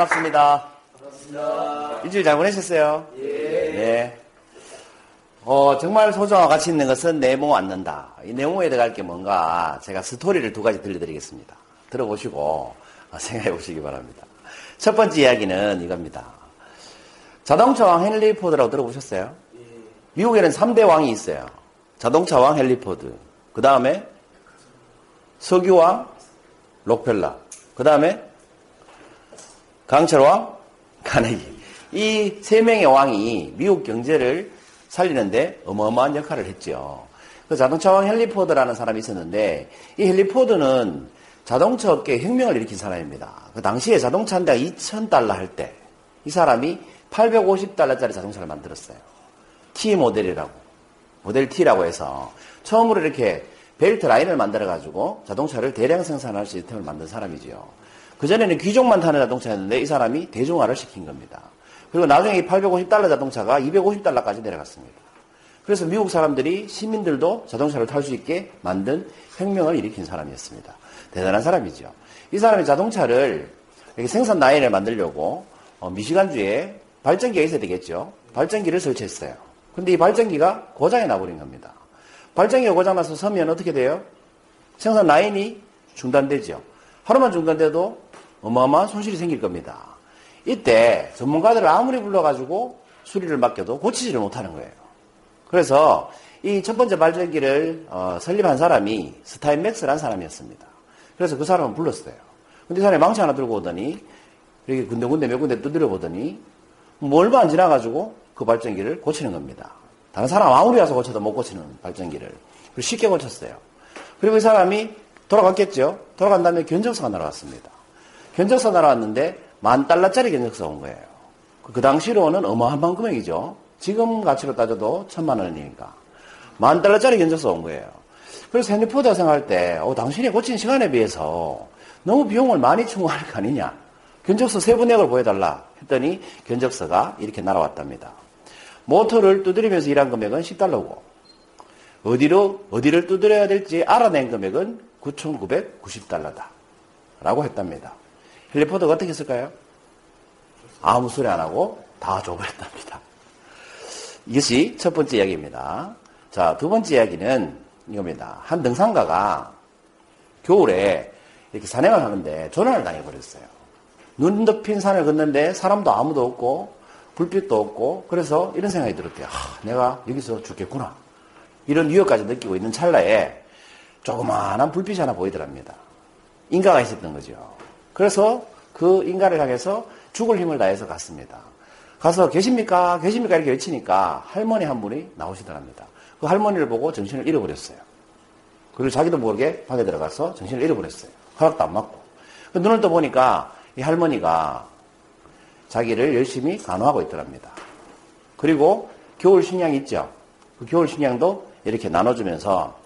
반갑습니다. 반갑습니다. 일주일 잘 보내셨어요? 예. 네. 어, 정말 소중하고 가치 있는 것은 네모 않는다. 이 네모에 들어갈 게 뭔가 제가 스토리를 두 가지 들려드리겠습니다. 들어보시고 어, 생각해 보시기 바랍니다. 첫 번째 이야기는 이겁니다. 자동차 왕 헨리 포드라고 들어보셨어요? 미국에는 3대 왕이 있어요. 자동차 왕 헨리 포드. 그 다음에 석유왕 록펠라. 그 다음에 강철 왕 카네기. 이 세 명의 왕이 미국 경제를 살리는데 어마어마한 역할을 했죠. 그 자동차 왕 헨리 포드라는 사람이 있었는데 이 헨리 포드는 자동차 업계에 혁명을 일으킨 사람입니다. 그 당시에 자동차 한 대가 2,000달러 할 때 이 사람이 850달러짜리 자동차를 만들었어요. T 모델이라고. 모델 T라고 해서 처음으로 이렇게 벨트 라인을 만들어가지고 자동차를 대량 생산할 수 있는 을 만든 사람이죠. 그전에는 귀족만 타는 자동차였는데 이 사람이 대중화를 시킨 겁니다. 그리고 나중에 이 850달러 자동차가 250달러까지 내려갔습니다. 그래서 미국 사람들이 시민들도 자동차를 탈 수 있게 만든 혁명을 일으킨 사람이었습니다. 대단한 사람이죠. 이 사람이 자동차를 이렇게 생산 라인을 만들려고 어, 미시간주에 발전기가 있어야 되겠죠. 발전기를 설치했어요. 근데 이 발전기가 고장이 나버린 겁니다. 발전기가 고장나서 서면 어떻게 돼요? 생산 라인이 중단되죠. 하루만 중단돼도 어마어마한 손실이 생길 겁니다. 이때 전문가들을 아무리 불러가지고 수리를 맡겨도 고치지를 못하는 거예요. 그래서 이 첫 번째 발전기를 어, 설립한 사람이 스타인맥스라는 사람이었습니다. 그래서 그 사람을 불렀어요. 근데 이 사람이 망치 하나 들고 오더니 이렇게 군데군데 몇 군데 두드려 보더니 뭐 얼마 안 지나가지고 그 발전기를 고치는 겁니다. 다른 사람 아무리 와서 고쳐도 못 고치는 발전기를. 쉽게 고쳤어요. 그리고 이 사람이 돌아갔겠죠? 돌아간 다음에 견적서가 날아왔습니다. 견적서 날아왔는데 만 달러짜리 견적서가 온 거예요. 그 당시로는 어마어마한 금액이죠. 지금 가치로 따져도 천만 원이니까. 만 달러짜리 견적서가 온 거예요. 그래서 헨리 포드가 생각할 때, 어, 당신이 고친 시간에 비해서 너무 비용을 많이 청구할 거 아니냐. 견적서 세부 내역을 보여달라 했더니 견적서가 이렇게 날아왔답니다. 모터를 두드리면서 일한 금액은 10달러고, 어디로, 어디를 두드려야 될지 알아낸 금액은 9,990달러다. 라고 했답니다. 헨리포드가 어떻게 했을까요? 아무 소리 안 하고 다 줘버렸답니다. 이것이 첫 번째 이야기입니다. 자, 두 번째 이야기는 이겁니다. 한 등산가가 겨울에 이렇게 산행을 하는데 조난을 당해버렸어요. 눈 덮인 산을 걷는데 사람도 아무도 없고 불빛도 없고 그래서 이런 생각이 들었대요. 아, 내가 여기서 죽겠구나. 이런 위협까지 느끼고 있는 찰나에 조그마한 불빛이 하나 보이더랍니다. 인가가 있었던 거죠. 그래서 그 인가를 향해서 죽을 힘을 다해서 갔습니다. 가서 계십니까? 계십니까? 이렇게 외치니까 할머니 한 분이 나오시더랍니다. 그 할머니를 보고 정신을 잃어버렸어요. 그리고 자기도 모르게 방에 들어가서 정신을 잃어버렸어요. 허락도 안 맞고. 그 눈을 떠보니까 이 할머니가 자기를 열심히 간호하고 있더랍니다. 그리고 겨울 식량 있죠? 그 겨울 식량도 이렇게 나눠주면서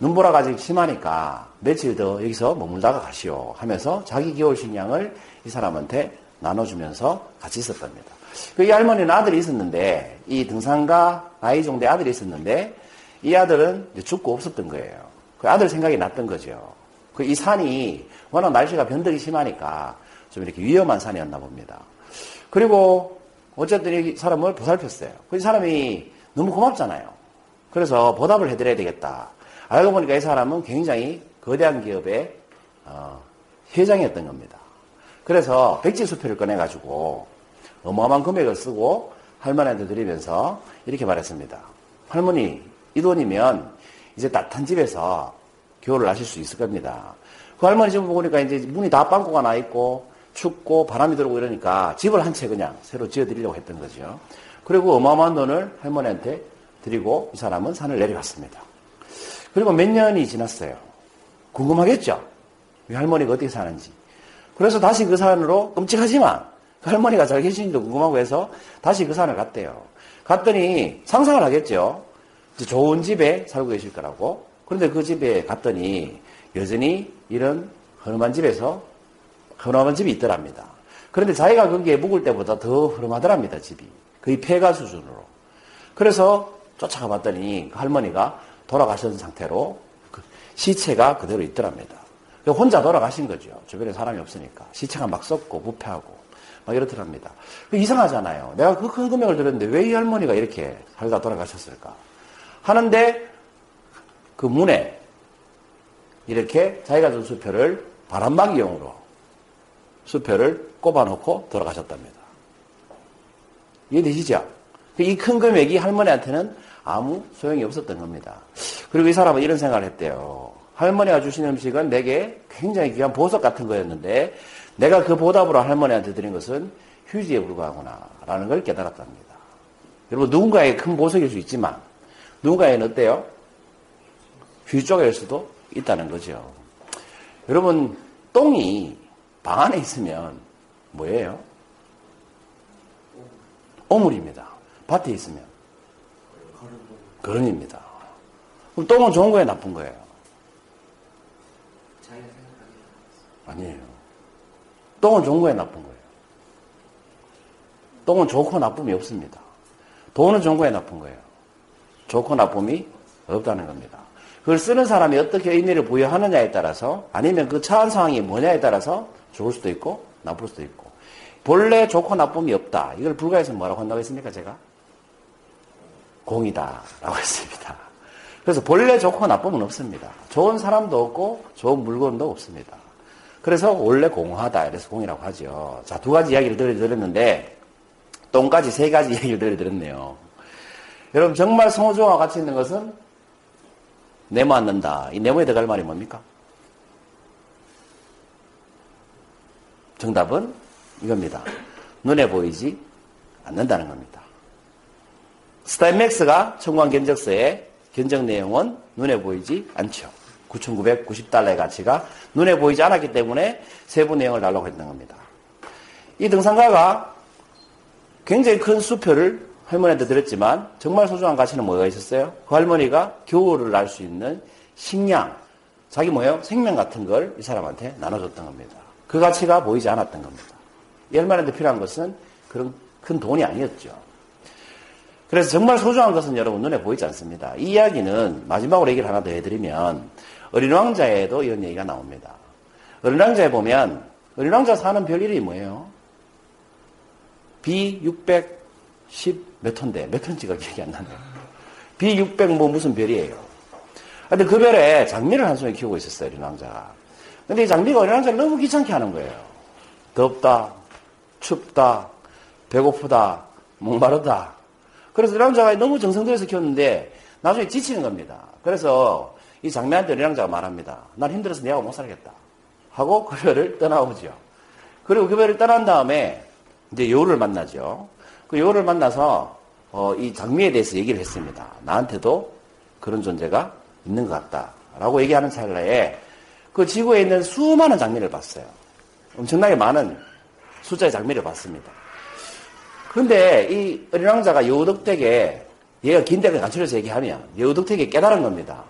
눈보라가 아직 심하니까 며칠 더 여기서 머물다가 가시오 하면서 자기 겨울 식량을 이 사람한테 나눠주면서 같이 있었답니다. 그이 할머니는 아들이 있었는데 이 등산가 나이 정도의 아들이 있었는데 이 아들은 죽고 없었던 거예요. 그 아들 생각이 났던 거죠. 그 이 산이 워낙 날씨가 변덕이 심하니까 좀 이렇게 위험한 산이었나 봅니다. 그리고 어쨌든 이 사람을 보살폈어요. 그 사람이 너무 고맙잖아요. 그래서 보답을 해드려야 되겠다. 알고 보니까 이 사람은 굉장히 거대한 기업의 어, 회장이었던 겁니다. 그래서 백지 수표를 꺼내가지고 어마어마한 금액을 쓰고 할머니한테 드리면서 이렇게 말했습니다. 할머니, 이 돈이면 이제 따뜻한 집에서 겨울을 하실 수 있을 겁니다. 그 할머니 집 보니까 이제 문이 다 빵꾸가 나 있고 춥고 바람이 들어오고 이러니까 집을 한 채 그냥 새로 지어드리려고 했던 거죠. 그리고 어마어마한 돈을 할머니한테 드리고 이 사람은 산을 내려갔습니다. 그리고 몇 년이 지났어요. 궁금하겠죠? 이 할머니가 어떻게 사는지. 그래서 다시 그 산으로 끔찍하지만 그 할머니가 잘 계시는지도 궁금하고 해서 다시 그 산을 갔대요. 갔더니 상상을 하겠죠. 좋은 집에 살고 계실 거라고. 그런데 그 집에 갔더니 여전히 이런 허름한 집에서 허름한 집이 있더랍니다. 그런데 자기가 거기에 묵을 때보다 더 허름하더랍니다, 집이. 거의 폐가 수준으로. 그래서 쫓아가 봤더니 그 할머니가 돌아가신 상태로 그 시체가 그대로 있더랍니다. 혼자 돌아가신 거죠. 주변에 사람이 없으니까. 시체가 막 썩고 부패하고 막 이렇더랍니다. 이상하잖아요. 내가 그 큰 금액을 들었는데 왜 이 할머니가 이렇게 살다 돌아가셨을까? 하는데 그 문에 이렇게 자기가 준 수표를 바람막이용으로 수표를 꼽아놓고 돌아가셨답니다. 이해되시죠? 이 큰 금액이 할머니한테는 아무 소용이 없었던 겁니다. 그리고 이 사람은 이런 생각을 했대요. 할머니가 주신 음식은 내게 굉장히 귀한 보석 같은 거였는데 내가 그 보답으로 할머니한테 드린 것은 휴지에 불과하구나 라는 걸 깨달았답니다. 여러분 누군가의 큰 보석일 수 있지만 누군가에는 어때요? 휴지 쪽일 수도 있다는 거죠. 여러분 똥이 방 안에 있으면 뭐예요? 오물입니다. 밭에 있으면 거름입니다. 그럼 똥은 좋은 거예요, 나쁜 거예요? 아니에요. 똥은 좋은 거예요, 나쁜 거예요? 똥은 좋고 나쁨이 없습니다. 돈은 좋은 거예요, 나쁜 거예요? 좋고 나쁨이 없다는 겁니다. 그걸 쓰는 사람이 어떻게 의미를 부여하느냐에 따라서 아니면 그 처한 상황이 뭐냐에 따라서 좋을 수도 있고 나쁠 수도 있고 본래 좋고 나쁨이 없다. 이걸 불가에서 뭐라고 한다고 했습니까, 제가? 공이다라고 했습니다. 그래서 본래 좋고 나쁨은 없습니다. 좋은 사람도 없고 좋은 물건도 없습니다. 그래서 원래 공하다. 이래서 공이라고 하죠. 자, 두 가지 이야기를 들려드렸는데 똥까지 세 가지 이야기를 들려드렸네요. 여러분 정말 성호조와 같이 있는 것은 네모 않는다. 이 네모에 들어갈 말이 뭡니까? 정답은 이겁니다. 눈에 보이지 않는다는 겁니다. 스타인맥스가 청구한 견적서의 견적 내용은 눈에 보이지 않죠. 9,990달러의 가치가 눈에 보이지 않았기 때문에 세부 내용을 달라고 했던 겁니다. 이 등산가가 굉장히 큰 수표를 할머니한테 드렸지만 정말 소중한 가치는 뭐가 있었어요? 그 할머니가 겨울을 날 수 있는 식량, 자기 뭐예요? 생명 같은 걸 이 사람한테 나눠줬던 겁니다. 그 가치가 보이지 않았던 겁니다. 이 할머니한테 필요한 것은 그런 큰 돈이 아니었죠. 그래서 정말 소중한 것은 여러분 눈에 보이지 않습니다. 이 이야기는 마지막으로 얘기를 하나 더 해드리면 어린 왕자에도 이런 얘기가 나옵니다. 어린 왕자에 보면 어린 왕자 사는 별 이름이 뭐예요? B610 몇 톤데 몇 톤지가 기억이 안 나네요. B600 뭐 무슨 별이에요. 근데 그 별에 장미를 한 송이 키우고 있었어요, 어린 왕자가. 근데 이 장미가 어린 왕자를 너무 귀찮게 하는 거예요. 덥다, 춥다, 배고프다, 목마르다. 그래서 왕자가 너무 정성들여서 키웠는데 나중에 지치는 겁니다. 그래서 이 장미한테 왕자가 말합니다. 난 힘들어서 내하고 못 살겠다. 하고 그 별을 떠나오죠. 그리고 그 별을 떠난 다음에 이제 여우를 만나죠. 그 여우를 만나서 어, 이 장미에 대해서 얘기를 했습니다. 나한테도 그런 존재가 있는 것 같다. 라고 얘기하는 찰나에 그 지구에 있는 수많은 장미를 봤어요. 엄청나게 많은 숫자의 장미를 봤습니다. 그런데 이 어린 왕자가 여우덕택에 얘가 긴데를 간추려서 얘기하면 여우덕택에 깨달은 겁니다.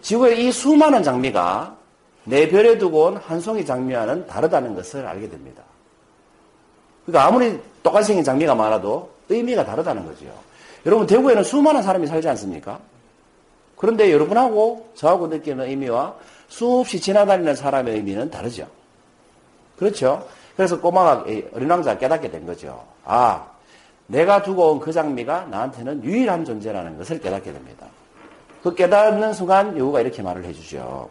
지구에 이 수많은 장미가 내 별에 두고 온 한 송이 장미와는 다르다는 것을 알게 됩니다. 그러니까 아무리 똑같이 생긴 장미가 많아도 의미가 다르다는 거죠. 여러분 대구에는 수많은 사람이 살지 않습니까? 그런데 여러분하고 저하고 느끼는 의미와 수없이 지나다니는 사람의 의미는 다르죠. 그렇죠? 그래서 꼬마가 어린 왕자가 깨닫게 된 거죠. 아, 내가 두고 온 그 장미가 나한테는 유일한 존재라는 것을 깨닫게 됩니다. 그 깨닫는 순간 여우가 이렇게 말을 해주죠.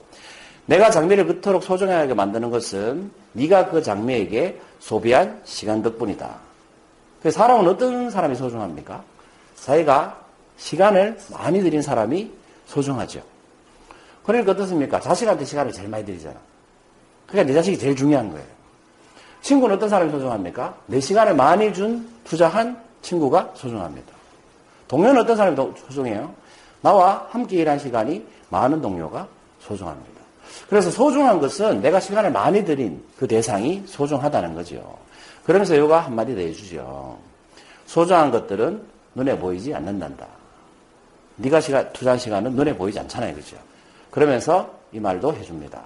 내가 장미를 그토록 소중하게 만드는 것은 네가 그 장미에게 소비한 시간 덕분이다. 그 사람은 어떤 사람이 소중합니까? 자기가 시간을 많이 들인 사람이 소중하죠. 그러니까 어떻습니까? 자식한테 시간을 제일 많이 들이잖아. 그러니까 내 자식이 제일 중요한 거예요. 친구는 어떤 사람이 소중합니까? 내 시간을 많이 준, 투자한 친구가 소중합니다. 동료는 어떤 사람이 더 소중해요? 나와 함께 일한 시간이 많은 동료가 소중합니다. 그래서 소중한 것은 내가 시간을 많이 들인 그 대상이 소중하다는 거죠. 그러면서 요가 한마디 더 해주죠. 소중한 것들은 눈에 보이지 않는단다. 네가 시간, 투자한 시간은 눈에 보이지 않잖아요. 그죠? 그러면서 이 말도 해줍니다.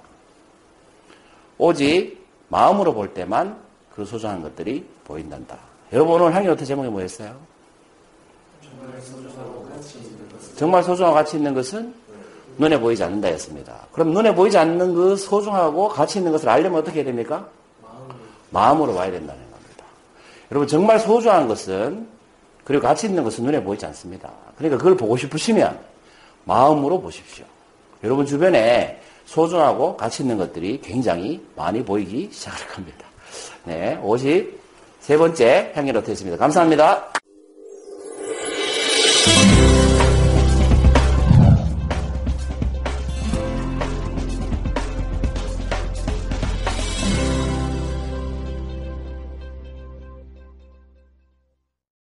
오직 마음으로 볼 때만 그 소중한 것들이 보인단다. 여러분 오늘 향기노트 제목이 뭐였어요? 정말 소중하고 가치 있는 것은 눈에 보이지 않는다 였습니다. 그럼 눈에 보이지 않는 그 소중하고 가치 있는 것을 알려면 어떻게 해야 됩니까? 마음으로 봐야 된다는 겁니다. 여러분 정말 소중한 것은 그리고 가치 있는 것은 눈에 보이지 않습니다. 그러니까 그걸 보고 싶으시면 마음으로 보십시오. 여러분 주변에 소중하고 가치 있는 것들이 굉장히 많이 보이기 시작할 겁니다. 네, 53번째 향기로 되었습니다. 감사합니다.